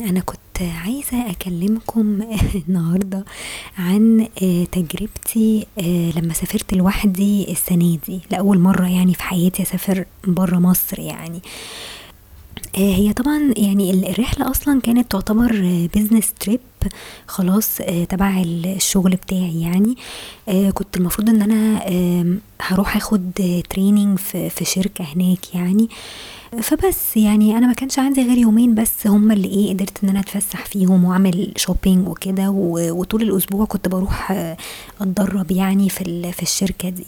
أنا كنت عايزة أكلمكم النهاردة عن آه، تجربتي آه، لما سافرت لوحدي السنة دي لأول مرة يعني في حياتي أسافر برا مصر يعني. آه، هي طبعا يعني الرحلة أصلا كانت تعتبر business trip خلاص تبع الشغل بتاعي يعني. كنت المفروض إن أنا هروح آخد training في شركة هناك يعني. فبس يعني أنا ما كانش عندي غير يومين بس هما اللي إيه قدرت إن أنا أتفسح فيهم وأعمل شوبينج وكده وطول الأسبوع كنت بروح أتدرب يعني في في الشركة دي.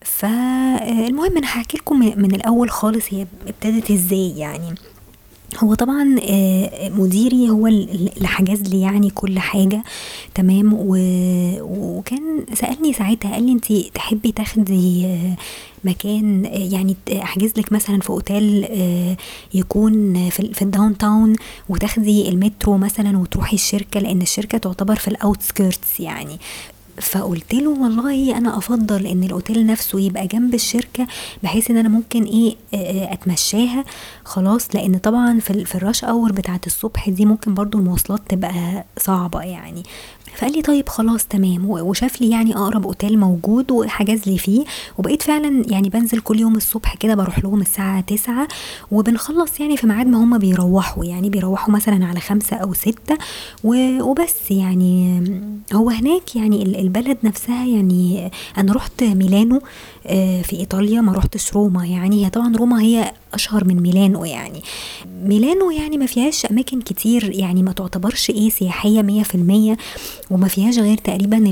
فالمهم أنا هحكي لكم من الأول خالص هي ابتدت إزاي يعني. هو طبعا آه، مديري هو اللي حجز لي يعني كل حاجة تمام؟ وكان سألني ساعتها قال لي انت تحبي تاخدي مكان آه، يعني أحجز لك مثلا في أوتيل يكون في, الـ downtown وتاخدي المترو مثلا وتروحي الشركة لأن الشركة تعتبر في الـ outskirts يعني. فقلت له والله أنا أفضل إن الأوتيل نفسه يبقى جنب الشركة بحيث إن أنا ممكن إيه أتمشاها. خلاص لأن طبعا في, الـ rush hour بتاعت الصبح دي ممكن برضو المواصلات تبقى صعبة يعني. فقال لي طيب خلاص تمام وشاف لي يعني أقرب أوتيل موجود وحجز لي فيه وبقيت فعلا يعني بنزل كل يوم الصبح كده بروح لهم الساعة تسعة وبنخلص يعني في ميعاد ما هم بيروحوا يعني بيروحوا مثلا على خمسة أو ستة وبس يعني هو هناك يعني البلد نفسها يعني أنا رحت ميلانو في إيطاليا ما رحتش روما. يعني هي طبعا روما هي أشهر من ميلانو يعني. ميلانو يعني ما فيهاش أماكن كتير يعني ما تعتبرش إيه سياحية مية في المية وما فيهاش غير تقريبا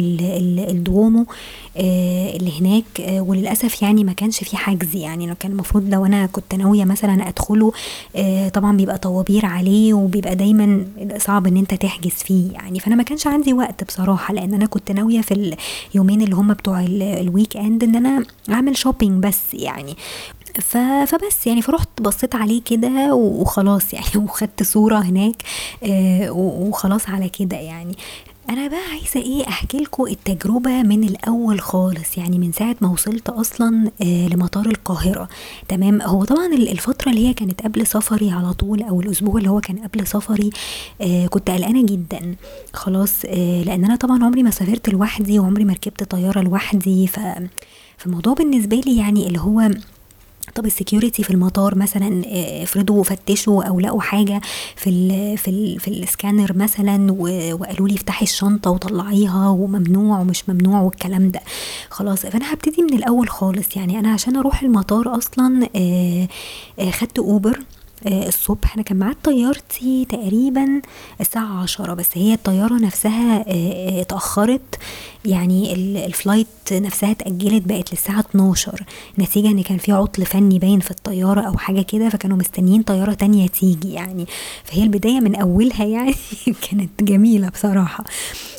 الـ Duomo. آه، اللي هناك آه، وللأسف يعني ما كانش في حجز. يعني كان المفروض لو أنا كنت ناوية مثلا أدخله آه، طبعا بيبقى طوابير عليه وبيبقى دايما صعب إن أنت تحجز فيه. يعني فأنا ما كانش عندي وقت بصراحة لأن أنا كنت ناوية في اليومين اللي هم بتوع الـ weekend إن أنا أعمل shopping بس يعني. فبس يعني فرحت بصيت عليه كده وخلاص يعني وخدت صورة هناك وخلاص على كده يعني. أنا بقى عايزة إيه أحكي لكم التجربة من الأول خالص يعني من ساعة ما وصلت أصلا آه لمطار القاهرة. تمام؟ هو طبعا الفترة اللي هي كانت قبل سفري على طول أو الأسبوع اللي هو كان قبل سفري آه كنت قلقانة جدا. خلاص آه لأن أنا طبعا عمري ما سافرت لوحدي وعمري ما ركبت طيارة لوحدي. ف فالموضوع بالنسبة لي يعني اللي هو طب الـ security في المطار مثلا آه، افرضوا فتشوا أو لقوا حاجة في ال في ال في السكانر مثلا وقالوا لي افتحي الشنطة وطلعيها وممنوع ومش ممنوع والكلام ده. خلاص فأنا هبتدي من الأول خالص. يعني أنا عشان أروح المطار أصلا آه، آه، خدت أوبر الصبح. أنا كان معاد طيارتي تقريبا الساعة عشرة بس هي الطيارة نفسها آه، آه، اتأخرت. يعني ال flight نفسها اتأجلت بقت للساعة 12 نتيجة إن كان في عطل فني باين في الطيارة أو حاجة كده فكانوا مستنيين طيارة تانية تيجي يعني. فهي البداية من أولها يعني كانت جميلة بصراحة.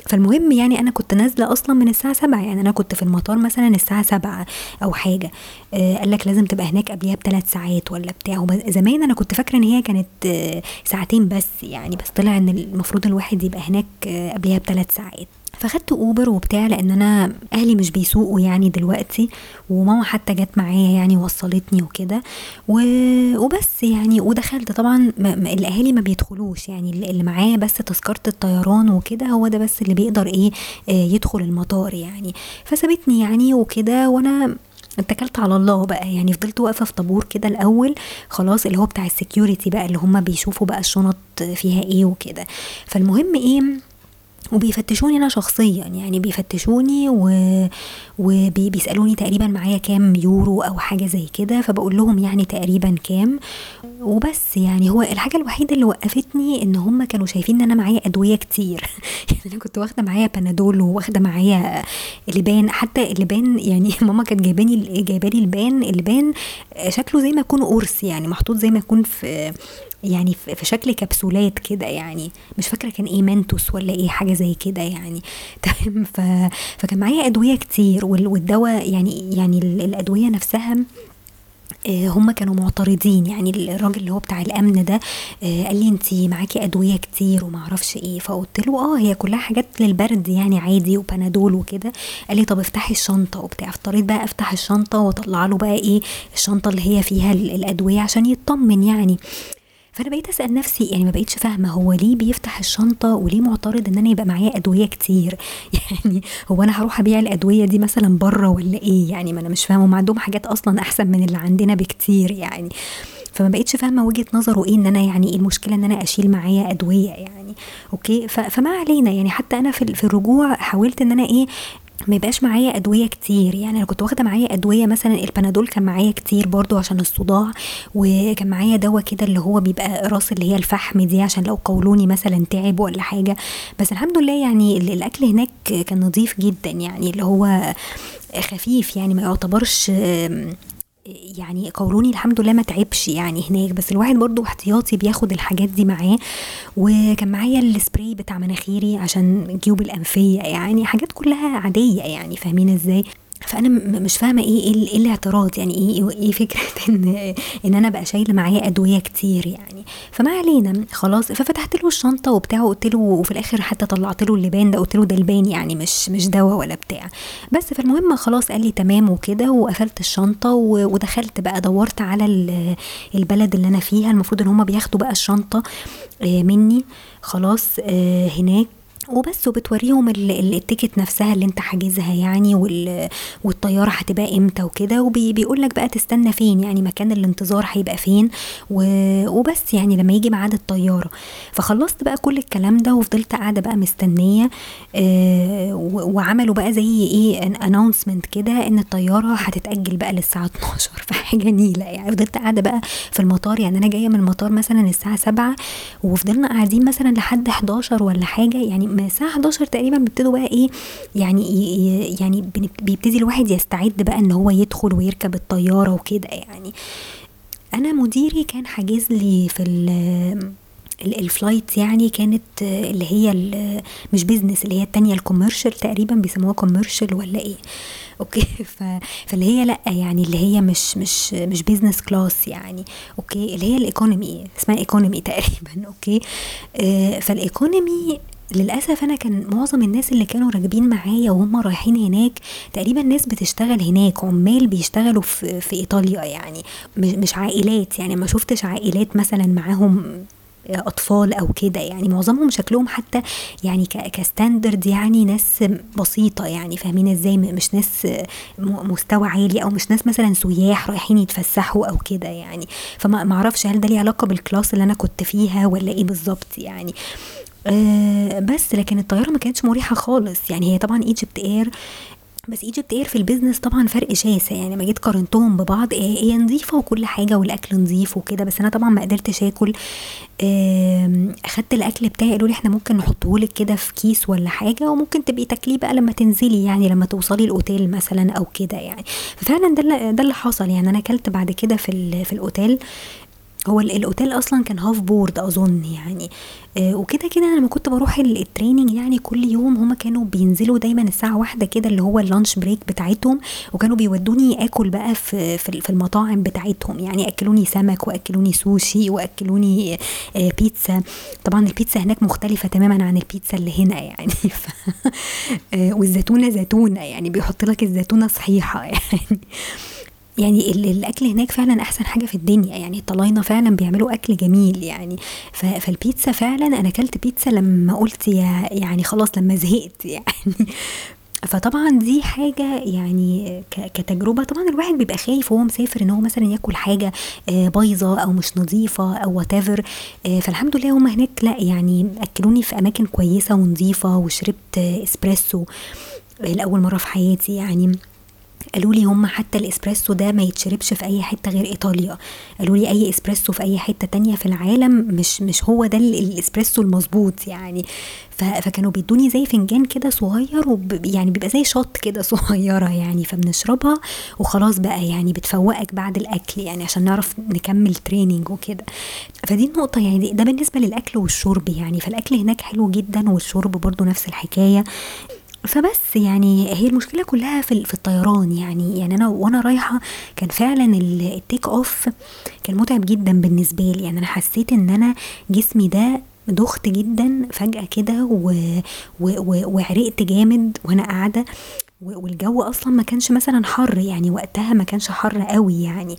فالمهم يعني أنا كنت نازلة أصلا من الساعة سبعة يعني أنا كنت في المطار مثلا الساعة سبعة أو حاجة. آه قال لك لازم تبقى هناك قبلها بثلاث ساعات ولا بتاع. زمان أنا كنت فاكرة إن هي كانت آه ساعتين بس يعني بس طلع إن المفروض الواحد يبقى هناك آه قبلها بثلاث ساعات. فخدت اوبر وبتاع لأن أنا أهلي مش بيسوقوا يعني دلوقتي وماما حتى جت معايا يعني وصلتني وكده. وبس يعني ودخلت طبعا الاهالي ما بيدخلوش يعني اللي معاه بس تذكرة الطيران وكده هو ده بس اللي بيقدر إيه آه، يدخل المطار يعني. فسابتني يعني وكده وأنا اتكلت على الله بقى يعني. فضلت واقفة في طابور كده الأول خلاص اللي هو بتاع ال security بقى اللي هم بيشوفوا بقى الشنط فيها إيه وكده. فالمهم إيه وبيفتشوني أنا شخصيا يعني بيفتشوني و... وبيسألوني تقريبا معايا كام يورو أو حاجة زي كده فبقول لهم يعني تقريبا كام. وبس يعني هو الحاجة الوحيدة اللي وقفتني إن هم كانوا شايفين إن أنا معايا أدوية كتير. يعني أنا كنت واخدة معايا بنادول وواخدة معايا لبان حتى اللبان يعني ماما كانت جايباني جايباني البان اللبان شكله زي ما يكون قرص يعني محطوط زي ما يكون في يعني في شكل كبسولات كده يعني. مش فاكرة كان إيه منتوس ولا إيه حاجة زي كده يعني. تمام. فكان معايا أدوية كتير والدواء يعني يعني الأدوية نفسها آه، هم كانوا معترضين يعني. الراجل اللي هو بتاع الأمن ده آه، قال لي انت معاكي أدوية كتير وما أعرفش إيه. فقلت له آه هي كلها حاجات للبرد يعني عادي وبنادول وكده. قال لي طب افتحي الشنطة وبتاع. اضطريت بقى أفتح الشنطة وأطلع له بقى إيه الشنطة اللي هي فيها الأدوية عشان يطمن يعني. فأنا بقيت أسأل نفسي يعني ما بقيتش فاهمة هو ليه بيفتح الشنطة وليه معترض إن أنا يبقى معايا أدوية كتير؟ يعني هو أنا هروح أبيع الأدوية دي مثلا بره ولا إيه؟ يعني ما أنا مش فاهمة هم عندهم حاجات أصلا أحسن من اللي عندنا بكتير يعني. فما بقيتش فاهمة وجهة نظره إيه إن أنا يعني إيه المشكلة إن أنا أشيل معايا أدوية يعني. أوكي؟ فما علينا يعني. حتى أنا في الرجوع حاولت إن أنا إيه ما يبقاش معايا أدوية كتير. يعني أنا كنت واخدة معايا أدوية مثلا البنادول كان معايا كتير برضو عشان الصداع وكان معايا دواء كده اللي هو بيبقى راس اللي هي الفحم دي عشان لو قولوني مثلا تعب ولا حاجة. بس الحمد لله يعني الأكل هناك كان نظيف جدا يعني اللي هو خفيف يعني ما يعتبرش يعني قولوني الحمد لله ما تعبش يعني هناك بس الواحد برضو احتياطي بياخد الحاجات دي معاه. وكان معايا السبراي بتاع مناخيري عشان الجيوب الأنفية يعني حاجات كلها عادية يعني فاهمين إزاي؟ فأنا مش فاهمة إيه إيه, إيه الاعتراض يعني إيه إيه فكرة إن إن أنا بقى شايلة معايا أدوية كتير يعني. فما علينا خلاص ففتحت له الشنطة وبتاع وقلت له وفي الآخر حتى طلعت له اللبان ده قلت له ده لبان يعني مش مش دواء ولا بتاع. بس فالمهم خلاص قال لي تمام وكده وقفلت الشنطة ودخلت بقى دورت على البلد اللي أنا فيها. المفروض إن هما بياخدوا بقى الشنطة آه، مني. خلاص آه، هناك. وبس وبتوريهم التيكت نفسها اللي انت حاجزها يعني والطيارة هتبقى إمتى وكده. وبيقول لك بقى تستنى فين يعني مكان الانتظار هيبقى فين. وبس يعني لما يجي ميعاد الطيارة. فخلصت بقى كل الكلام ده وفضلت قاعدة بقى مستنية آه وعملوا بقى زي إيه اناونسمنت كده إن الطيارة هتتأجل بقى للساعة 12 فحاجة نيله يعني. فضلت قاعدة بقى في المطار يعني أنا جاية من المطار مثلا الساعة 7 وفضلنا قاعدين مثلا لحد 11 ولا حاجة. يعني من الساعة 11 تقريبا بيبتدوا بقى إيه يعني يعني بيبتدي الواحد يستعد بقى إن هو يدخل ويركب الطيارة وكده يعني. أنا مديري كان حاجز لي في ال flight يعني كانت اللي هي مش business اللي هي التانية ال commercial تقريبا بيسموها commercial ولا إيه. okay. فاللي هي لأ يعني اللي هي مش مش مش business class يعني. okay؟ اللي هي ال economy اسمها economy تقريبا. okay؟ آه فال economy للأسف أنا كان معظم الناس اللي كانوا راكبين معايا وهم رايحين هناك تقريبا ناس بتشتغل هناك عمال بيشتغلوا في, في إيطاليا يعني مش عائلات يعني ما شفتش عائلات مثلا معاهم أطفال أو كده يعني معظمهم شكلهم حتى يعني ك standard يعني ناس بسيطة يعني فاهمين إزاي؟ مش ناس مستوى عالي أو مش ناس مثلا سياح رايحين يتفسحوا أو كده يعني فما أعرفش هل ده ليه علاقة بال class اللي أنا كنت فيها ولا إيه بالظبط يعني. آه بس لكن الطيارة ما كانتش مريحة خالص. يعني هي طبعا EgyptAir بس EgyptAir في ال business طبعا فرق شاسع. يعني ما جيت قارنتهم ببعض هي نظيفة وكل حاجة والأكل نظيف وكده بس أنا طبعا ما قدرتش آكل. أخدت الأكل بتاعي قالوا لي إحنا ممكن نحطه لك كده في كيس ولا حاجة وممكن تبقي تاكليه بقى لما تنزلي يعني لما توصلي الأوتيل مثلا أو كده يعني. ففعلا ده ده اللي حصل. يعني أنا أكلت بعد كده في في الأوتيل. هو الأوتيل أصلا كان half board أظن يعني. آه وكده كده أنا لما كنت بروح ال training يعني كل يوم هما كانوا بينزلوا دايما الساعة واحدة كده اللي هو ال lunch break بتاعتهم وكانوا بيودوني اكل بقى في في المطاعم بتاعتهم. يعني أكلوني سمك وأكلوني سوشي وأكلوني آه بيتزا طبعا البيتزا هناك مختلفة تماما عن البيتزا اللي هنا يعني. ف آه والزيتونه زيتونه يعني بيحط لك الزيتونة صحيحة يعني. يعني الأكل هناك فعلا أحسن حاجة في الدنيا يعني الطلاينه فعلا بيعملوا أكل جميل يعني فالبيتزا فعلا أنا أكلت بيتزا لما قلت يا يعني خلاص لما زهقت يعني فطبعا دي حاجة يعني كتجربة. طبعا الواحد بيبقى خايف وهو مسافر إن هو مثلا ياكل حاجة آه، بايظة أو مش نظيفة أو whatever آه، فالحمد لله هم هناك لأ يعني أكلوني في أماكن كويسة ونظيفة وشربت إسبريسو لأول مرة في حياتي يعني قالوا لي هم حتى الإسبريسو ده ما يتشربش في أي حتة غير إيطاليا. قالوا لي أي إسبريسو في أي حتة تانية في العالم مش مش هو ده الإسبريسو المظبوط يعني. فكانوا بيدوني زي فنجان كده صغير وب يعني بيبقى زي shot كده صغيرة يعني فبنشربها وخلاص بقى يعني بتفوقك بعد الأكل يعني عشان نعرف نكمل training وكده. فدي النقطة يعني ده بالنسبة للأكل والشرب يعني. فالأكل هناك حلو جدا والشرب برضو نفس الحكاية. فبس يعني هي المشكلة كلها في في الطيران يعني يعني أنا وأنا رايحة كان فعلا ال take off كان متعب جدا بالنسبة لي. يعني أنا حسيت إن أنا جسمي ده دخت جدا فجأة كده وعرقت جامد وأنا قاعدة والجو أصلا ما كانش مثلا حر يعني وقتها ما كانش حر قوي يعني.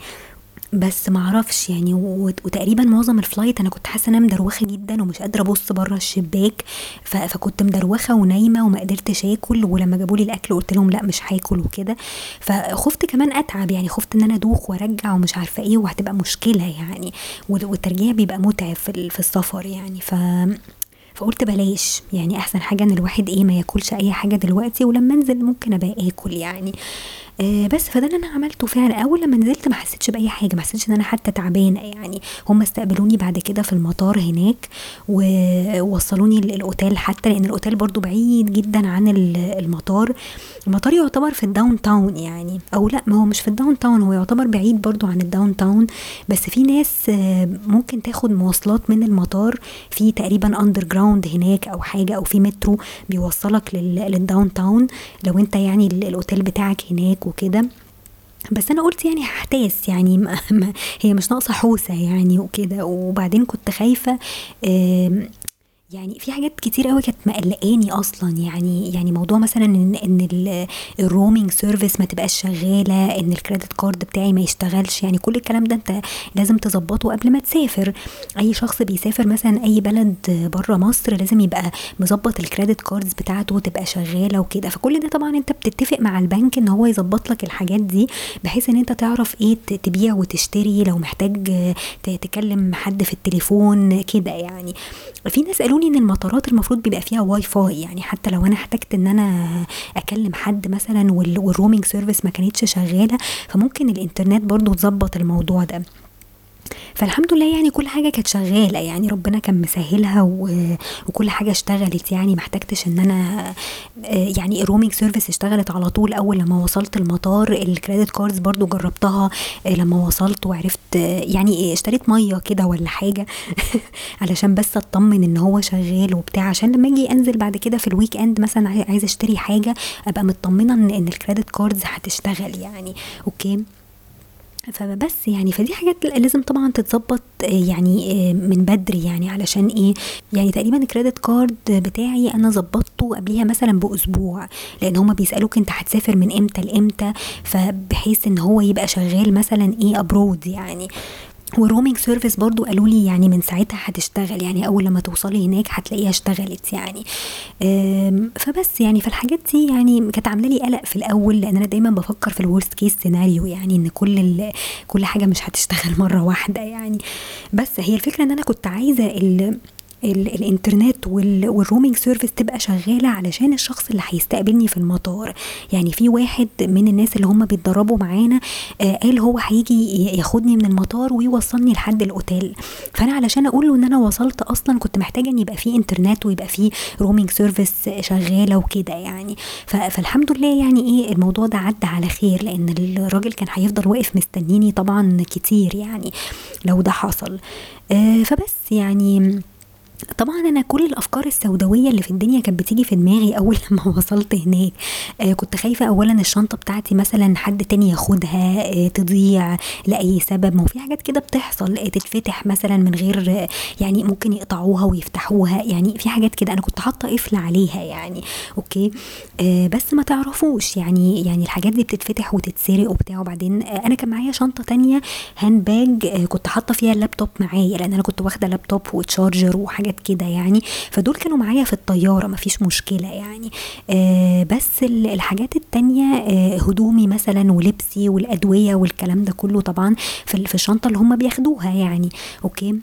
بس ما أعرفش يعني وتقريبا معظم الفلايت أنا كنت حاسة إن أنا مدروخة جدا ومش قادرة أبص بره الشباك فكنت مدروخة ونايمة وما قدرتش آكل ولما جابوا لي الأكل قلت لهم لا مش هاكل وكده فخفت كمان أتعب يعني خفت إن أنا أدوخ وأرجع ومش عارفة إيه وهتبقى مشكلة يعني والترجيع بيبقى متعب في السفر يعني ف فقلت بلاش يعني أحسن حاجة إن الواحد إيه ما ياكلش أي حاجة دلوقتي ولما أنزل ممكن أبقى آكل يعني. آه بس فده اللي أنا عملته فعلا. أول لما نزلت ما حسيتش بأي حاجة ما حسيتش إن أنا حتى تعبانة. يعني هم استقبلوني بعد كده في المطار هناك ووصلوني الأوتيل حتى لأن الأوتيل برضو بعيد جدا عن المطار. المطار يعتبر في ال downtown يعني أو لأ ما هو مش في ال downtown هو يعتبر بعيد برضو عن ال downtown بس في ناس آه، ممكن تاخد مواصلات من المطار في تقريبا underground هناك أو حاجة أو في مترو بيوصلك لل downtown لو أنت يعني الأوتيل بتاعك هناك وكده. بس أنا قلت يعني هحتاس يعني ما هي مش ناقصة حوسة يعني وكده. وبعدين كنت خايفة يعني في حاجات كتير قوي كانت مقلقاني أصلا. يعني يعني موضوع مثلا إن إن ال roaming service ما تبقاش شغالة إن ال credit card بتاعي ما يشتغلش. يعني كل الكلام ده أنت لازم تظبطه قبل ما تسافر. أي شخص بيسافر مثلا أي بلد بره مصر لازم يبقى مظبط ال credit cards بتاعته تبقى شغالة وكده. فكل ده طبعا أنت بتتفق مع البنك إن هو يظبط لك الحاجات دي بحيث إن أنت تعرف إيه تبيع وتشتري لو محتاج تكلم حد في التليفون كده يعني. في ناس قالوا لي إن المطارات المفروض بيبقى فيها واي فاي يعني حتى لو أنا احتجت إن أنا أكلم حد مثلا وال roaming service ما كانتش شغالة فممكن الإنترنت برضو تظبط الموضوع ده. فالحمد لله يعني كل حاجة كانت شغالة. يعني ربنا كان مسهلها وكل حاجة اشتغلت. يعني ما احتجتش ان أنا آه، يعني ال roaming service اشتغلت على طول. أول لما وصلت المطار ال credit cards برضو جربتها. آه، لما وصلت وعرفت آه، يعني اشتريت مية كده ولا حاجة علشان بس اطمن ان هو شغال وبتاع. عشان لما أجي انزل بعد كده في ال weekend مثلا عايزه اشتري حاجة أبقى مطمنة إن ال credit cards هتشتغل يعني. okay؟ فبس يعني فدي حاجات لازم طبعا تتظبط يعني من بدري يعني علشان إيه؟ يعني تقريبا ال credit card بتاعي أنا ظبطته قبليها مثلا بأسبوع لأن هما بيسألوك أنت هتسافر من إمتى لإمتى فبحيث إن هو يبقى شغال مثلا إيه abroad يعني. وال roaming service برضو قالوا لي يعني من ساعتها هتشتغل يعني أول لما توصلي هناك هتلاقيها اشتغلت يعني. فبس يعني فالحاجات دي يعني كانت عاملة لي قلق في الأول لأن أنا دايما بفكر في ال worst case scenario يعني إن كل كل حاجة مش هتشتغل مرة واحدة يعني. بس هي الفكرة إن أنا كنت عايزة الانترنت وال roaming service تبقى شغالة علشان الشخص اللي هيستقبلني في المطار. يعني في واحد من الناس اللي هم بيتدربوا معانا آه قال هو هيجي ياخدني من المطار ويوصلني لحد الأوتيل. فأنا علشان أقول له إن أنا وصلت أصلا كنت محتاجة إن يبقى في انترنت ويبقى في roaming service شغالة وكده يعني. فالحمد لله يعني إيه الموضوع ده عدى على خير لأن الراجل كان هيفضل واقف مستنيني طبعا كتير يعني لو ده حصل. آه فبس يعني طبعا أنا كل الأفكار السوداوية اللي في الدنيا كانت بتيجي في دماغي أول لما وصلت هناك. آه كنت خايفة اولا الشنطة بتاعتي مثلا حد تاني ياخدها آه تضيع لأي سبب. ما في حاجات كده بتحصل آه تتفتح مثلا من غير آه يعني ممكن يقطعوها ويفتحوها. يعني في حاجات كده أنا كنت حاطة قفل عليها يعني. okay؟ آه بس ما تعرفوش يعني يعني الحاجات دي بتتفتح وتتسرق وبتاع. وبعدين آه أنا كان معايا شنطة تانية hand bag آه كنت حاطة فيها اللابتوب معايا. لأن أنا كنت واخدة لابتوب و charger وحاجات حاجات كده يعني. فدول كانوا معايا في الطيارة مفيش مشكلة يعني. آه بس الحاجات التانية آه هدومي مثلا ولبسي والأدوية والكلام ده كله طبعا في الشنطة اللي هم بياخدوها يعني. okay؟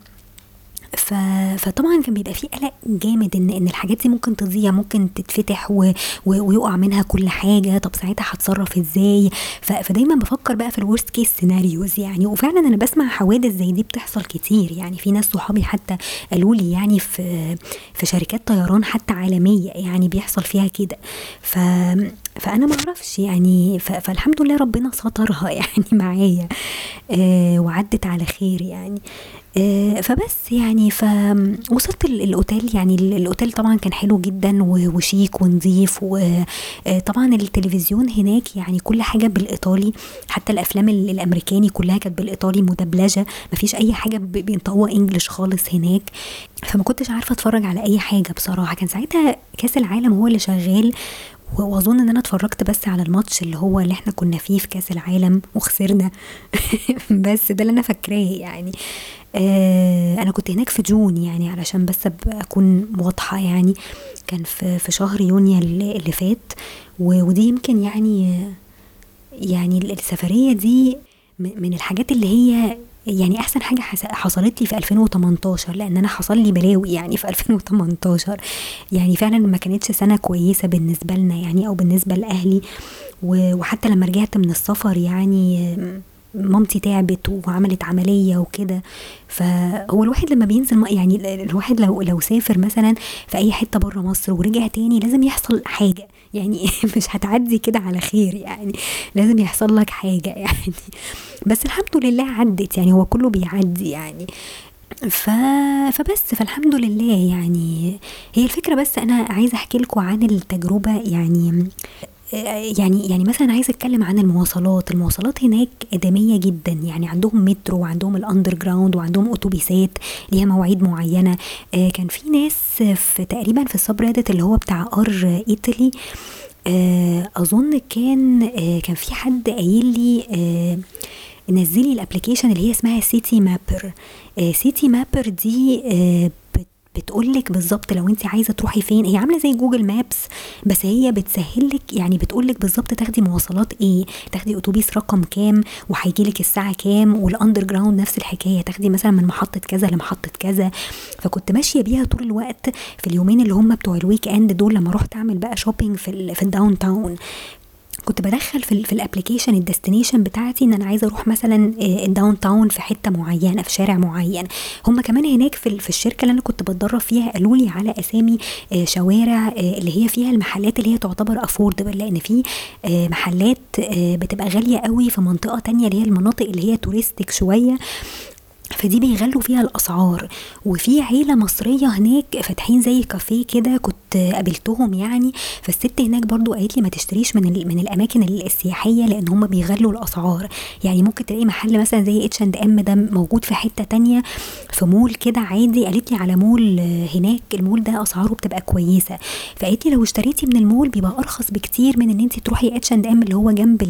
ف... فطبعا كان بيبقى في قلق جامد ان إن الحاجات دي ممكن تضيع ممكن تتفتح و... و... ويقع منها كل حاجة. طب ساعتها هتصرف إزاي؟ ف... فدايما بفكر بقى في ال worst case scenarios يعني. وفعلا أنا بسمع حوادث زي دي بتحصل كتير يعني. في ناس صحابي حتى قالوا لي يعني في في شركات طيران حتى عالمية يعني بيحصل فيها كده. ف فأنا ما أعرفش يعني. فالحمد لله ربنا سترها يعني معايا. آه وعدت على خير يعني. فبس يعني فوصلت الأوتيل يعني الأوتيل طبعا كان حلو جدا وشيك ونظيف وطبعا آه، التلفزيون هناك يعني كل حاجة بالإيطالي حتى الأفلام الأمريكاني كلها كانت بالإيطالي مدبلجة مفيش أي حاجة بينطقوها إنجلش خالص هناك. فما كنتش عارفة أتفرج على أي حاجة بصراحة. كان ساعتها كأس العالم هو اللي شغال وأظن إن أنا اتفرجت بس على الماتش اللي هو اللي إحنا كنا فيه في كأس العالم وخسرنا. بس ده اللي أنا فاكراه يعني. آه أنا كنت هناك في جون يعني علشان بس أكون واضحة يعني. كان في في شهر يونيو اللي فات. ودي يمكن يعني يعني السفرية دي من الحاجات اللي هي يعني أحسن حاجة حصلت لي في 2018 لأن أنا حصل لي بلاوي يعني في 2018 يعني فعلا ما كانتش سنة كويسة بالنسبة لنا يعني أو بالنسبة لأهلي. وحتى لما رجعت من السفر يعني مامتي تعبت وعملت عملية وكده. فهو الواحد لما بينزل يعني الواحد لو لو سافر مثلا في أي حتة بره مصر ورجع تاني لازم يحصل حاجة. يعني مش هتعدي كده على خير يعني لازم يحصل لك حاجة يعني. بس الحمد لله عدت يعني هو كله بيعدي يعني. ف... فبس فالحمد لله يعني. هي الفكرة بس أنا عايزة أحكي لكم عن التجربة يعني يعني يعني مثلا عايزه أتكلم عن المواصلات. المواصلات هناك آدمية جدا. يعني عندهم مترو وعندهم ال underground وعندهم اتوبيسات ليها مواعيد معينة. آه كان في ناس في تقريبا في السب اللي هو بتاع أر إيطالي آه أظن كان آه كان في حد قايل لي آه نزلي ال application اللي هي اسمها Citymapper Citymapper دي آه بتقول لك بالظبط لو انت عايزة تروحي فين. هي عاملة زي Google Maps بس هي بتسهل لك يعني بتقول لك بالظبط تاخدي مواصلات إيه تاخدي أتوبيس رقم كام وهيجي لك الساعة كام وال underground نفس الحكاية تاخدي مثلا من محطة كذا لمحطة كذا. فكنت ماشية بيها طول الوقت في اليومين اللي هم بتوع ال weekend دول لما رحت أعمل بقى shopping في في ال downtown كنت بدخل في, في ال application ال destination بتاعتي إن أنا عايزة أروح مثلا ال downtown في حتة معينة في شارع معين. هم كمان هناك في, في الشركة اللي أنا كنت بتدرب فيها قالوا لي على أسامي شوارع اللي هي فيها المحلات اللي هي تعتبر افوردبل لأن في محلات بتبقى غالية قوي في منطقة تانية اللي هي المناطق اللي هي توريستك شوية. فدي بيغلوا فيها الأسعار. وفي عيلة مصرية هناك فاتحين زي كافيه كده كنت قابلتهم يعني فالست هناك برضو قالت لي ما تشتريش من من الأماكن السياحية لأن هم بيغلوا الأسعار. يعني ممكن تلاقي محل مثلا زي اتش اند ام ده موجود في حتة تانية في مول كده عادي قالت لي على مول هناك المول ده أسعاره بتبقى كويسة. فقالت لي لو اشتريتي من المول بيبقى أرخص بكتير من إن انت تروحي اتش اند ام اللي هو جنب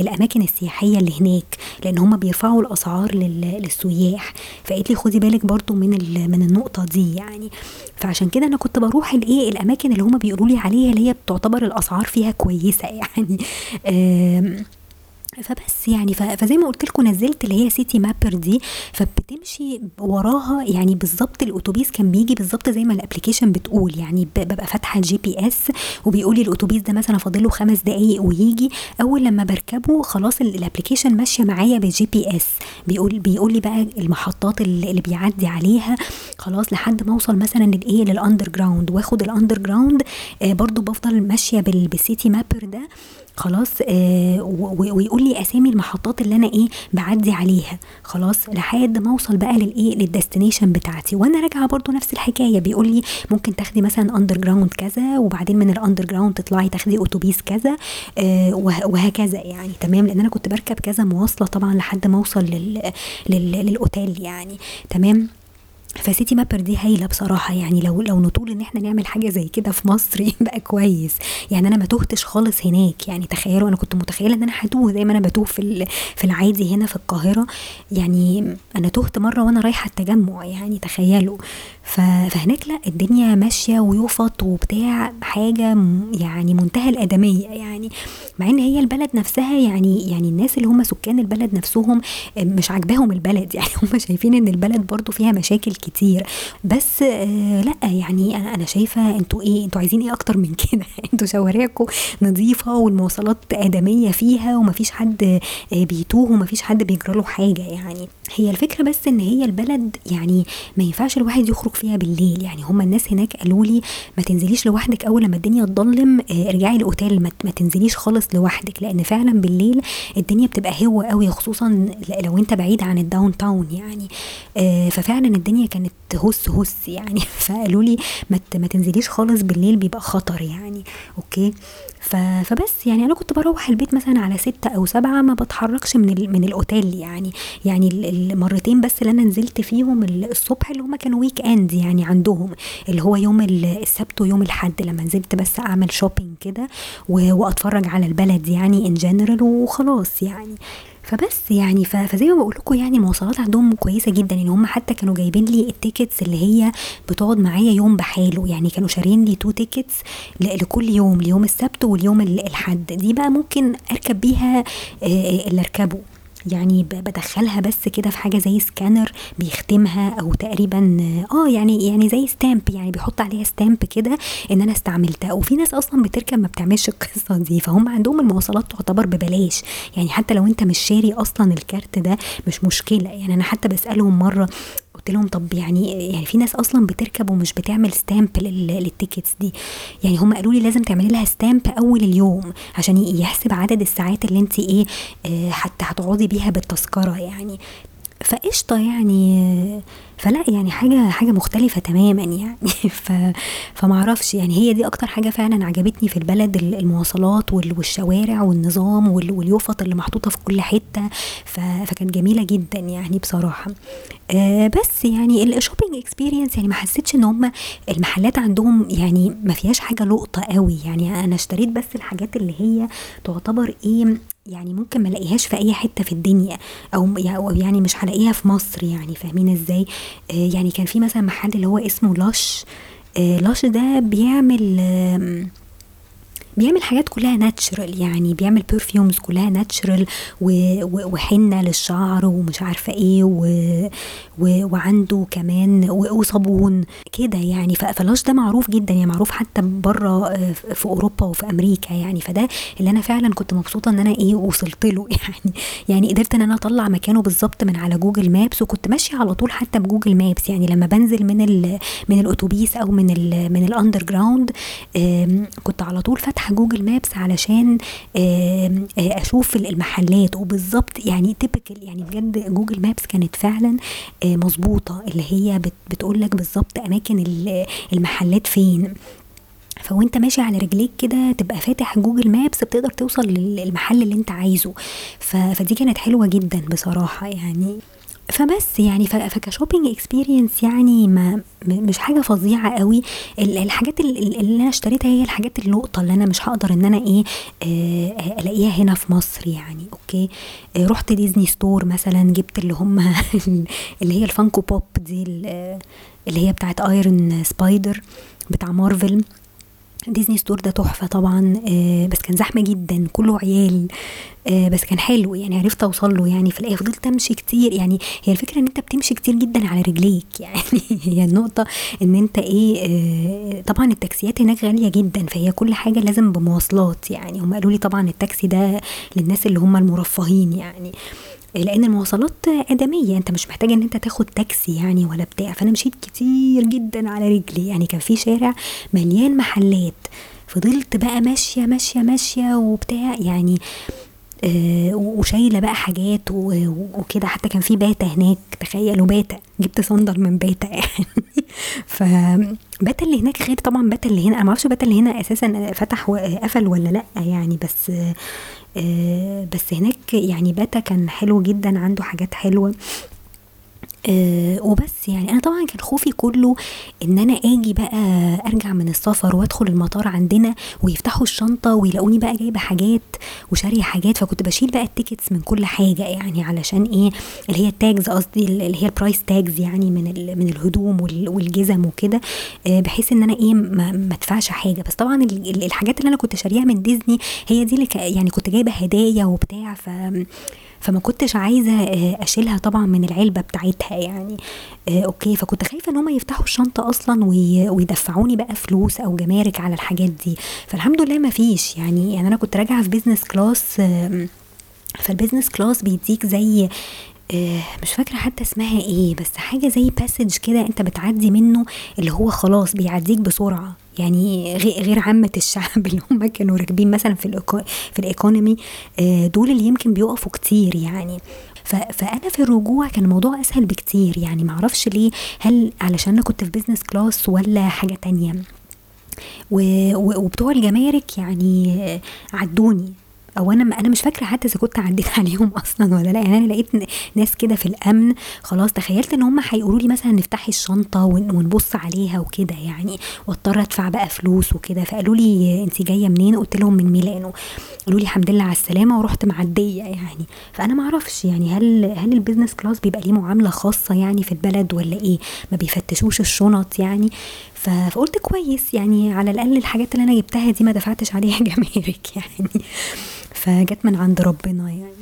الأماكن السياحية اللي هناك لأن هم بيرفعوا الأسعار للسياح. السياح فقالت لي خدي بالك برضو من من النقطة دي يعني. فعشان كده أنا كنت بروح الايه الأماكن اللي هما بيقولوا لي عليها اللي هي بتعتبر الأسعار فيها كويسة يعني. فبس يعني فزي ما قلت لكم نزلت اللي هي Citymapper دي فبتمشي وراها يعني بالظبط الأتوبيس كان بيجي بالظبط زي ما ال application بتقول يعني ببقى فاتحة ال GPS وبيقول لي الأتوبيس ده مثلا فاضل له خمس دقايق ويجي أول لما بركبه خلاص ال application ماشية معايا بال GPS بيقول بيقول لي بقى المحطات اللي بيعدي عليها خلاص لحد ما أوصل مثلا للايه لل underground واخد ال underground آه برضو بفضل ماشية بال Citymapper ده. خلاص آه ويقول لي أسامي المحطات اللي أنا إيه بعدي عليها. خلاص لحد ما أوصل بقى للايه لل destination بتاعتي. وأنا راجعة برضو نفس الحكاية. بيقول لي ممكن تاخدي مثلا underground كذا وبعدين من ال underground تطلعي تاخدي أتوبيس كذا آه وهكذا يعني. تمام؟ لأن أنا كنت بركب كذا مواصلة طبعا لحد ما أوصل لل لل للأوتيل يعني. تمام؟ ف Citymapper دي هايلة بصراحة يعني لو لو نطول إن إحنا نعمل حاجة زي كده في مصر يبقى كويس. يعني أنا ما تهتش خالص هناك يعني تخيلوا أنا كنت متخيلة إن أنا هتوه زي ما أنا بتوه في في العادي هنا في القاهرة. يعني أنا تهت مرة وأنا رايحة التجمع يعني تخيلوا. فهناك لأ الدنيا ماشية ويفط وبتاع حاجة يعني منتهى الآدمية يعني. مع إن هي البلد نفسها يعني يعني الناس اللي هم سكان البلد نفسهم مش عاجباهم البلد. يعني هم شايفين إن البلد برضو فيها مشاكل كتير. بس آه لأ يعني أنا أنا شايفة أنتوا إيه أنتوا عايزين إيه أكتر من كده؟ أنتوا شوارعكم نظيفة والمواصلات آدمية فيها ومفيش حد آه بيتوه ومفيش حد بيجرى له حاجة يعني. هي الفكرة بس إن هي البلد يعني ما ينفعش الواحد يخرج فيها بالليل. يعني هما الناس هناك قالوا لي ما تنزليش لوحدك أول لما الدنيا تضلم آه ارجعي الاوتيل ما تنزليش خالص لوحدك لأن فعلا بالليل الدنيا بتبقى هو قوي خصوصا لو أنت بعيد عن ال downtown يعني. آه ففعلا الدنيا كانت هس هس يعني. فقالوا لي ما تنزليش خالص بالليل بيبقى خطر يعني. okay؟ فبس يعني أنا كنت بروح البيت مثلا على ستة أو سبعة ما بتحركش من من الأوتيل يعني. يعني المرتين بس اللي أنا نزلت فيهم الصبح اللي هما كانوا weekend يعني عندهم. اللي هو يوم السبت ويوم الأحد لما نزلت بس أعمل shopping كده وأتفرج على البلد يعني in general وخلاص يعني. فبس يعني فزي ما بقول لكم يعني المواصلات عندهم كويسة جدا. يعني هم حتى كانوا جايبين لي ال tickets اللي هي بتقعد معايا يوم بحاله. يعني كانوا شارين لي two tickets لكل يوم ليوم السبت واليوم الحد دي بقى ممكن أركب بيها اللي أركبه. يعني بدخلها بس كده في حاجة زي سكانر بيختمها أو تقريبا آه يعني يعني زي stamp يعني بيحط عليها stamp كده إن أنا استعملتها. وفي ناس أصلا بتركب ما بتعملش القصة دي فهم عندهم المواصلات تعتبر ببلاش. يعني حتى لو أنت مش شاري أصلا الكارت ده مش مشكلة. يعني أنا حتى بسألهم مرة قلت لهم طب يعني يعني في ناس أصلا بتركب ومش بتعمل stamp لل tickets دي. يعني هم قالوا لي لازم تعملي لها stamp أول اليوم عشان يحسب عدد الساعات اللي انت إيه آه حتى هتقعدي بيها بالتذكرة يعني. فقشطة يعني فلا يعني حاجة حاجة مختلفة تماما يعني. ف فمعرفش يعني هي دي أكتر حاجة فعلا عجبتني في البلد المواصلات والشوارع والنظام واليوفط اللي محطوطة في كل حتة. فكانت جميلة جدا يعني بصراحة. آه بس يعني ال shopping experience يعني ما حسيتش إن هم المحلات عندهم يعني ما فيهاش حاجة لقطة قوي. يعني أنا اشتريت بس الحاجات اللي هي تعتبر إيه يعني ممكن ما الاقيهاش في اي حتة في الدنيا أو يعني مش هلاقيها في مصر يعني فاهمين إزاي؟ آه يعني كان في مثلا محل اللي هو اسمه Lush آه Lush ده بيعمل بيعمل حاجات كلها natural يعني بيعمل perfumes كلها natural وحنة للشعر ومش عارفة إيه و و وعنده كمان وصابون كده يعني. ف Lush ده معروف جدا يعني معروف حتى بره في أوروبا وفي أمريكا يعني. فده اللي أنا فعلا كنت مبسوطة إن أنا إيه وصلت له يعني يعني قدرت إن أنا أطلع مكانه بالظبط من على Google Maps وكنت ماشية على طول حتى ب Google Maps يعني. لما بنزل من ال من الأتوبيس أو من ال من ال underground كنت على طول فاتحة فاتحه Google Maps علشان أشوف المحلات. وبالظبط يعني typical يعني بجد Google Maps كانت فعلا مظبوطة. اللي هي بتقول لك بالظبط أماكن المحلات فين. فوأنت ماشي على رجليك كده تبقى فاتح Google Maps بتقدر توصل للمحل اللي أنت عايزه. فدي كانت حلوة جدا بصراحة يعني. فبس يعني فك shopping experience يعني ما مش حاجة فظيعة قوي. الحاجات اللي أنا اشتريتها هي الحاجات اللقطه اللي أنا مش هقدر إن أنا إيه ألاقيها هنا في مصر يعني okay؟ رحت Disney Store مثلا جبت اللي هم اللي هي ال Funko Pop دي اللي هي بتاعت Iron Spider بتاع Marvel Disney Store ده تحفة طبعا آه بس كان زحمة جدا كله عيال آه بس كان حلو يعني عرفت أوصل له يعني في الآخر فضلت أمشي كتير يعني هي الفكرة إن أنت بتمشي كتير جدا على رجليك يعني هي النقطة إن أنت إيه آه طبعا التاكسيات هناك غالية جدا فهي كل حاجة لازم بمواصلات يعني هم قالوا لي طبعا التاكسي ده للناس اللي هم المرفهين يعني لأن المواصلات آدمية أنت مش محتاج إن أنت تاخد تاكسي يعني ولا بتاع. فأنا مشيت كتير جدا على رجلي. يعني كان في شارع مليان محلات. فضلت بقى ماشية ماشية ماشية وبتاع. يعني وشايلة بقى حاجات وكده. حتى كان في باتا هناك تخيلوا باتا. جبت صندل من باتا يعني. ف باتا اللي هناك غير طبعا باتا اللي هنا. أنا معرفش باتا اللي هنا أساسا فتح وقفل ولا لأ يعني. بس آه بس هناك يعني باتا كان حلو جدا عنده حاجات حلوة. أه وبس يعني. أنا طبعا كان خوفي كله إن أنا آجي بقى أرجع من السفر وأدخل المطار عندنا ويفتحوا الشنطة ويلاقوني بقى جايبة حاجات وشارية حاجات فكنت بشيل بقى ال tickets من كل حاجة يعني علشان إيه؟ اللي هي ال tags قصدي اللي هي ال price tags يعني من من الهدوم والجزم وكده أه بحيث إن أنا إيه ما أدفعش حاجة. بس طبعا الحاجات اللي أنا كنت شاريها من ديزني هي دي اللي يعني كنت جايبة هدايا وبتاع ف فما كنتش عايزة أشيلها طبعا من العلبة بتاعتها يعني. okay فكنت خايفة إن هم يفتحوا الشنطة أصلا ويدفعوني بقى فلوس أو جمارك على الحاجات دي. فالحمد لله ما فيش يعني. يعني أنا كنت راجعة في business class فال business class بيديك زي مش فاكرة حتى اسمها إيه بس حاجة زي passage كده أنت بتعدي منه اللي هو خلاص بيعديك بسرعة. يعني غير عامة الشعب اللي هم كانوا راكبين مثلا في ال eco في ال economy دول اللي يمكن بيقفوا كتير يعني. فأنا في الرجوع كان الموضوع أسهل بكتير يعني. معرفش ليه هل علشان أنا كنت في business class ولا حاجة تانية؟ وبتوع الجمارك يعني عدوني. أو أنا أنا مش فاكرة حتى إذا كنت عديت عليهم أصلا ولا لأ. يعني أنا لقيت ناس كده في الأمن خلاص تخيلت إن هم هيقولوا لي مثلا تفتحي الشنطة ونبص عليها وكده يعني. واضطر أدفع بقى فلوس وكده. فقالوا لي انت جاية منين؟ قلت لهم من ميلانو. قالوا لي الحمد لله على السلامة ورحت معدية يعني. فأنا ما أعرفش يعني هل هل ال business class بيبقى ليه معاملة خاصة يعني في البلد ولا إيه؟ ما بيفتشوش الشنط يعني. فقلت كويس يعني على الأقل الحاجات اللي أنا جبتها دي ما دفعتش عليها جمارك يعني. فجت من عند ربنا يعني.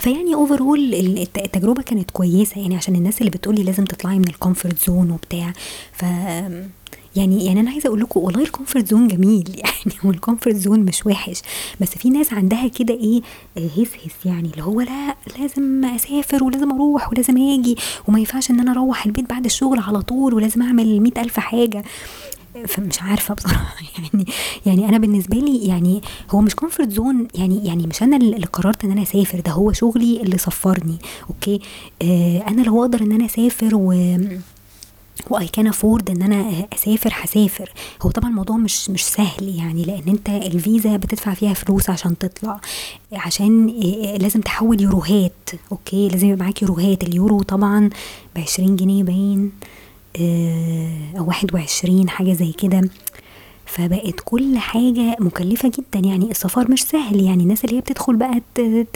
فيعني overall التجربة كانت كويسة يعني عشان الناس اللي بتقولي لازم تطلعي من ال comfort zone وبتاع. ف يعني يعني أنا عايزة أقول لكم والله ال comfort zone جميل يعني هو ال comfort zone مش وحش. بس في ناس عندها كده إيه هس هس يعني اللي هو لا لازم أسافر ولازم أروح ولازم آجي وما ينفعش إن أنا أروح البيت بعد الشغل على طول ولازم أعمل مئة ألف حاجة. فمش عارفة بصراحة يعني يعني أنا بالنسبة لي يعني هو مش comfort zone يعني يعني مش أنا اللي قررت إن أنا أسافر ده هو شغلي اللي سفرني okay؟ آه أنا لو أقدر إن أنا أسافر و و I can afford إن أنا أسافر هسافر. هو طبعا الموضوع مش مش سهل يعني لأن أنت الفيزا بتدفع فيها فلوس عشان تطلع. عشان لازم تحول يوروهات okay؟ لازم يبقى معاك يوروهات. اليورو طبعا بعشرين جنيه باين أو واحد وعشرين حاجة زي كده. فبقت كل حاجة مكلفة جدا. يعني السفر مش سهل. يعني الناس اللي هي بتدخل بقى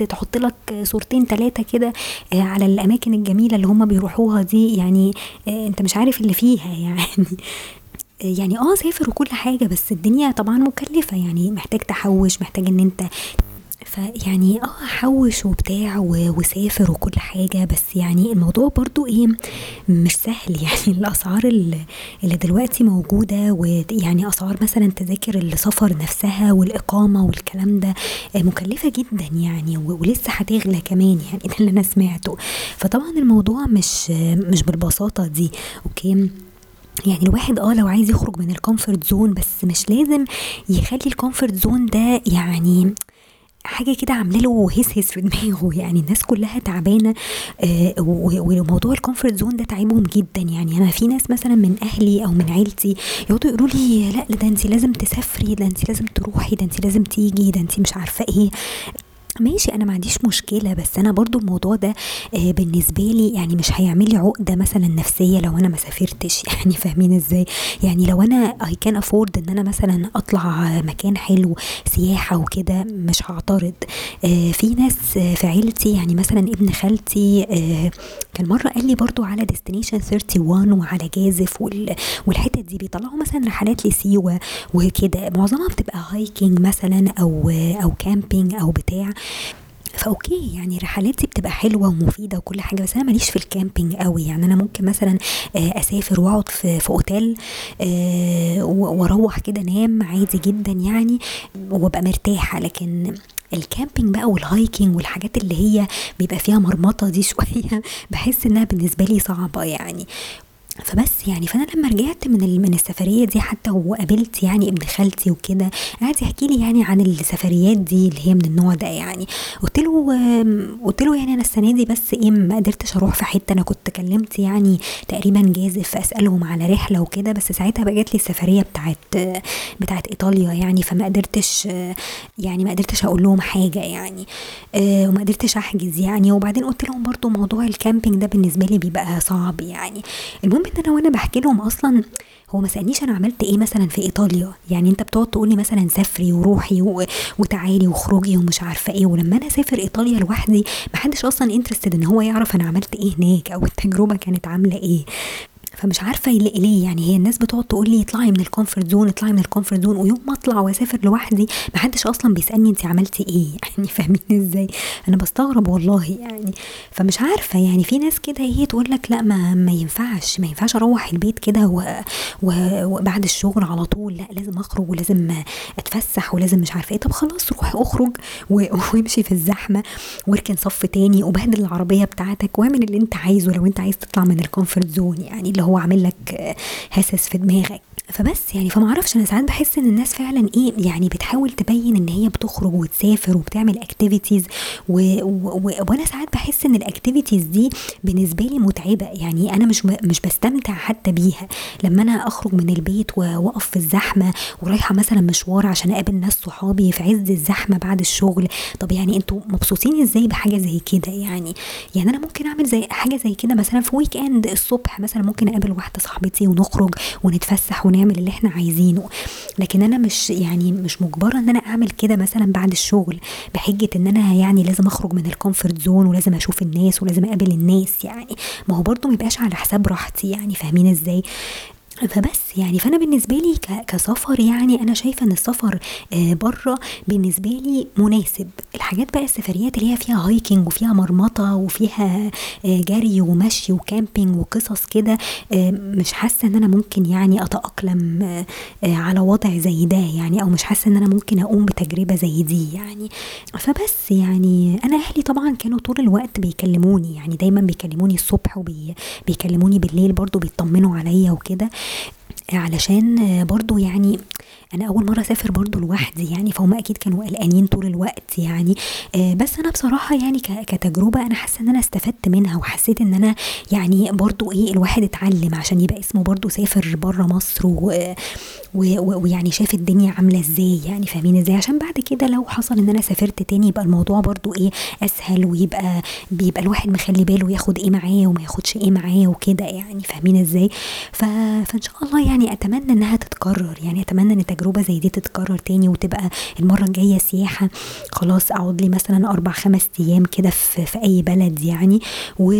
تحط لك صورتين تلاتة كده آه، على الأماكن الجميلة اللي هم بيروحوها دي. يعني آه، أنت مش عارف اللي فيها. يعني يعني آه سافر وكل حاجة بس الدنيا طبعا مكلفة. يعني محتاج تحوش محتاج إن أنت فيعني آه حوش وبتاع وسافر وكل حاجة بس يعني الموضوع برضو إيه مش سهل. يعني الأسعار اللي دلوقتي موجودة ويعني أسعار مثلا تذاكر السفر نفسها والإقامة والكلام ده آه، مكلفة جدا يعني ولسه هتغلى كمان يعني ده اللي أنا سمعته. فطبعا الموضوع مش مش بالبساطة دي okay؟ يعني الواحد آه لو عايز يخرج من ال comfort zone بس مش لازم يخلي ال comfort zone ده يعني حاجة كده عاملة له هسس في دماغه. يعني الناس كلها تعبانة آه وموضوع ال comfort zone ده تعبهم جدا. يعني أنا في ناس مثلا من أهلي أو من عيلتي يقعدوا يقولوا لي لا ده انت لازم تسافري ده انت لازم تروحي ده انت لازم تيجي ده انت مش عارفة إيه. ماشي أنا ما عنديش مشكلة بس أنا برضو الموضوع ده آه بالنسبة لي يعني مش هيعمل لي عقدة مثلا نفسية لو أنا ما سافرتش. يعني فاهمين إزاي؟ يعني لو أنا I can afford إن أنا مثلا أطلع مكان حلو سياحة وكده مش هعترض. آه في ناس في عيلتي يعني مثلا ابن خالتي آه كان مرة قال لي برضو على Destination 31 وعلى جازف والحتت دي بيطلعوا مثلا رحلات لسيوة وكده. معظمها بتبقى hiking مثلا أو أو camping أو بتاع. ف okay يعني رحلاتي بتبقى حلوة ومفيدة وكل حاجة بس أنا ماليش في ال camping قوي. يعني أنا ممكن مثلا آه، أسافر وأقعد في, في أوتيل آه، وأروح كده أنام عادي جدا يعني وأبقى مرتاحة. لكن ال camping بقى وال hiking والحاجات اللي هي بيبقى فيها مرمطة دي شوية بحس إنها بالنسبة لي صعبة يعني. فبس يعني. فأنا لما رجعت من من السفرية دي حتى وقابلت يعني ابن خالتي وكده قعد يحكي لي يعني عن السفريات دي اللي هي من النوع ده يعني. قلت له قلت له يعني أنا السنة دي بس إيه ما قدرتش أروح في حتة. أنا كنت كلمت يعني تقريبا جازف أسألهم على رحلة وكده بس ساعتها بقى لي السفرية بتاعت بتاعت إيطاليا يعني. فما قدرتش يعني ما قدرتش أقول لهم حاجة يعني. آه، وما قدرتش أحجز يعني. وبعدين قلت لهم برضو موضوع ال camping ده بالنسبة لي بيبقى صعب يعني. المهم ان أنا وأنا بحكي لهم أصلا هو ما سألنيش أنا عملت إيه مثلا في إيطاليا يعني أنت بتقعد تقولي مثلا سافري وروحي. وتعالي واخرجي ومش عارفة إيه ولما أنا أسافر إيطاليا لوحدي محدش أصلا interested إن هو يعرف أنا عملت إيه هناك أو التجربة كانت عاملة إيه فمش عارفة ليه. يعني هي الناس بتقعد تقول لي اطلعي من ال comfort zone اطلعي من ال comfort zone ويوم ما اطلع واسافر لوحدي ما حدش أصلا بيسألني انت عملتي إيه. يعني فاهمين إزاي؟ أنا بستغرب والله يعني. فمش عارفة يعني في ناس كده هي تقول لك لا ما ما ينفعش ما ينفعش أروح البيت كده وبعد الشغل على طول. لا لازم أخرج ولازم أتفسح ولازم مش عارفة إيه. طب خلاص روح اخرج وامشي في الزحمة واركن صف تاني وبهدل العربية بتاعتك واعمل اللي انت عايزه لو انت عايز تطلع من ال comfort zone يعني اللي هو عامل لك هسس في دماغك. فبس يعني فما أعرفش أنا ساعات باحس إن الناس فعلًا إيه يعني بتحاول تبيّن إن هي بتخرج وتسافر وبتعمل activities و و وأنا ساعات باحس إن الactivities دي بالنسبة لي متعبة، يعني أنا مش مش باستمتع حتى بيها، لمّا أنا أخرج من البيت و وأقف في الزحمة ورايحة مثلًا مشوار عشان أقابل ناس صحابي في عز الزحمة بعد الشغل، طب يعني أنتم مبسوطين إزاي بحاجة زي كده يعني؟ يعني أنا ممكن أعمل زي حاجة زي كده مثلًا في weekend الصبح مثلًا ممكن أقابل واحدة صاحبتي ونخرج ونتفسح ونعمل اللي إحنا عايزينه، لكن أنا مش يعني مش مجبرة إن أنا أعمل كده مثلًا بعد الشغل بحجة إن أنا يعني لازم أخرج من الcomfort zone ولازم أشوف الناس ولازم أقابل الناس يعني، ما هو برضه ما يبقاش على حساب راحتي يعني فاهمين إزاي؟ فبس يعني فأنا بالنسبة لي كسفر يعني أنا شايفة إن السفر برّه بالنسبة لي مناسب، الحاجات بقى السفريات اللي هي فيها hiking وفيها مرمطة وفيها جري ومشي وcamping وقصص كده مش حاسة إن أنا ممكن يعني أتأقلم على وضع زي ده يعني أو مش حاسة إن أنا ممكن أقوم بتجربة زي دي يعني، فبس يعني أنا أهلي طبعًا كانوا طول الوقت بيكلموني يعني دايمًا بيكلموني الصبح وبي بيكلموني بالليل برضه بيطمنوا عليَّ وكده، علشان برضه يعني أنا أول مرة أسافر برضه لوحدي يعني فهُم أكيد كانوا قلقانين طول الوقت يعني، بس أنا بصراحة يعني ك كتجربة أنا حاسة إن أنا استفدت منها وحسيت إن أنا يعني برضه إيه الواحد اتعلم عشان يبقى اسمه برضه سافر برّه مصر ويعني شاف الدنيا عاملة إزاي يعني فاهمين إزاي؟ عشان بعد كده لو حصل إن أنا سافرت تاني يبقى الموضوع برضه إيه أسهل ويبقى بيبقى الواحد مخلي باله ياخد إيه معاه وما ياخدش إيه معاه وكده يعني فاهمين إزاي؟ ف فإن شاء الله يعني أتمنى إنها تتكرر يعني أتمنى إن تجربة زي دي تتكرر تاني وتبقى المرة الجاية سياحة خلاص أقعد لي مثلًا 4، 5 أيام كده في في أي بلد يعني و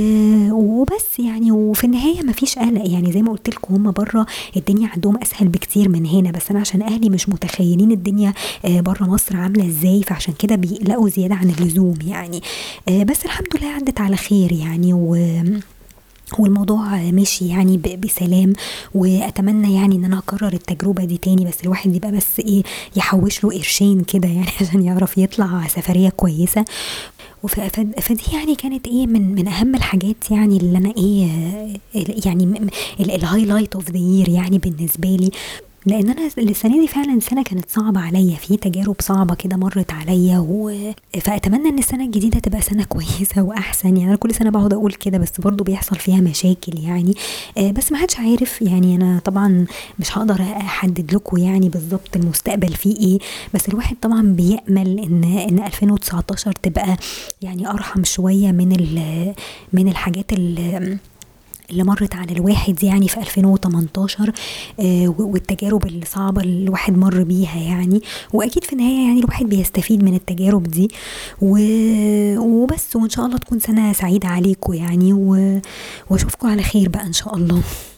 وبس يعني وفي النهاية ما فيش قلق يعني زي ما قُلت لكم هُم برّه الدنيا عندهم أسهل بكتير من هنا، بس أنا عشان أهلي مش متخيلين الدنيا برّه مصر عاملة إزاي فعشان كده بيقلقوا زيادة عن اللزوم يعني، بس الحمد لله عدِّت على خير يعني و والموضوع مشي يعني بسلام وأتمنى يعني إن أنا أكرر التجربة دي تاني بس الواحد يبقى بس إيه يحوش له قرشين كده يعني عشان يعرف يطلع وف ف فدي يعني كانت إيه من من أهم الحاجات يعني اللي أنا إيه يعني م ال الhighlight of the year يعني بالنسبة لي، لإن أنا السنة دي فعلًا سنة كانت صعبة عليَّ في تجارب صعبة كده مرّت عليَّ و فأتمنى إن السنة الجديدة تبقى سنة كويسة وأحسن. يعني أنا كل سنة باقعد أقول كده بس برضه بيحصل فيها مشاكل يعني، بس ما حدش عارف يعني أنا طبعًا مش هاقدر أحدد لكم يعني بالضبط المستقبل فيه إيه، بس الواحد طبعًا بيأمل إن إن 2019 تبقى يعني أرحم شوية من ال من الحاجات ال اللي مرّت على الواحد يعني في 2018 والتجارب الصعبة اللي الواحد مَر بيها يعني، وأكيد في النهاية يعني الواحد بيستفيد من التجارب دي وبس وإن شاء الله تكون سنة سعيدة عليكم يعني وأشوفكم على خير بقى إن شاء الله.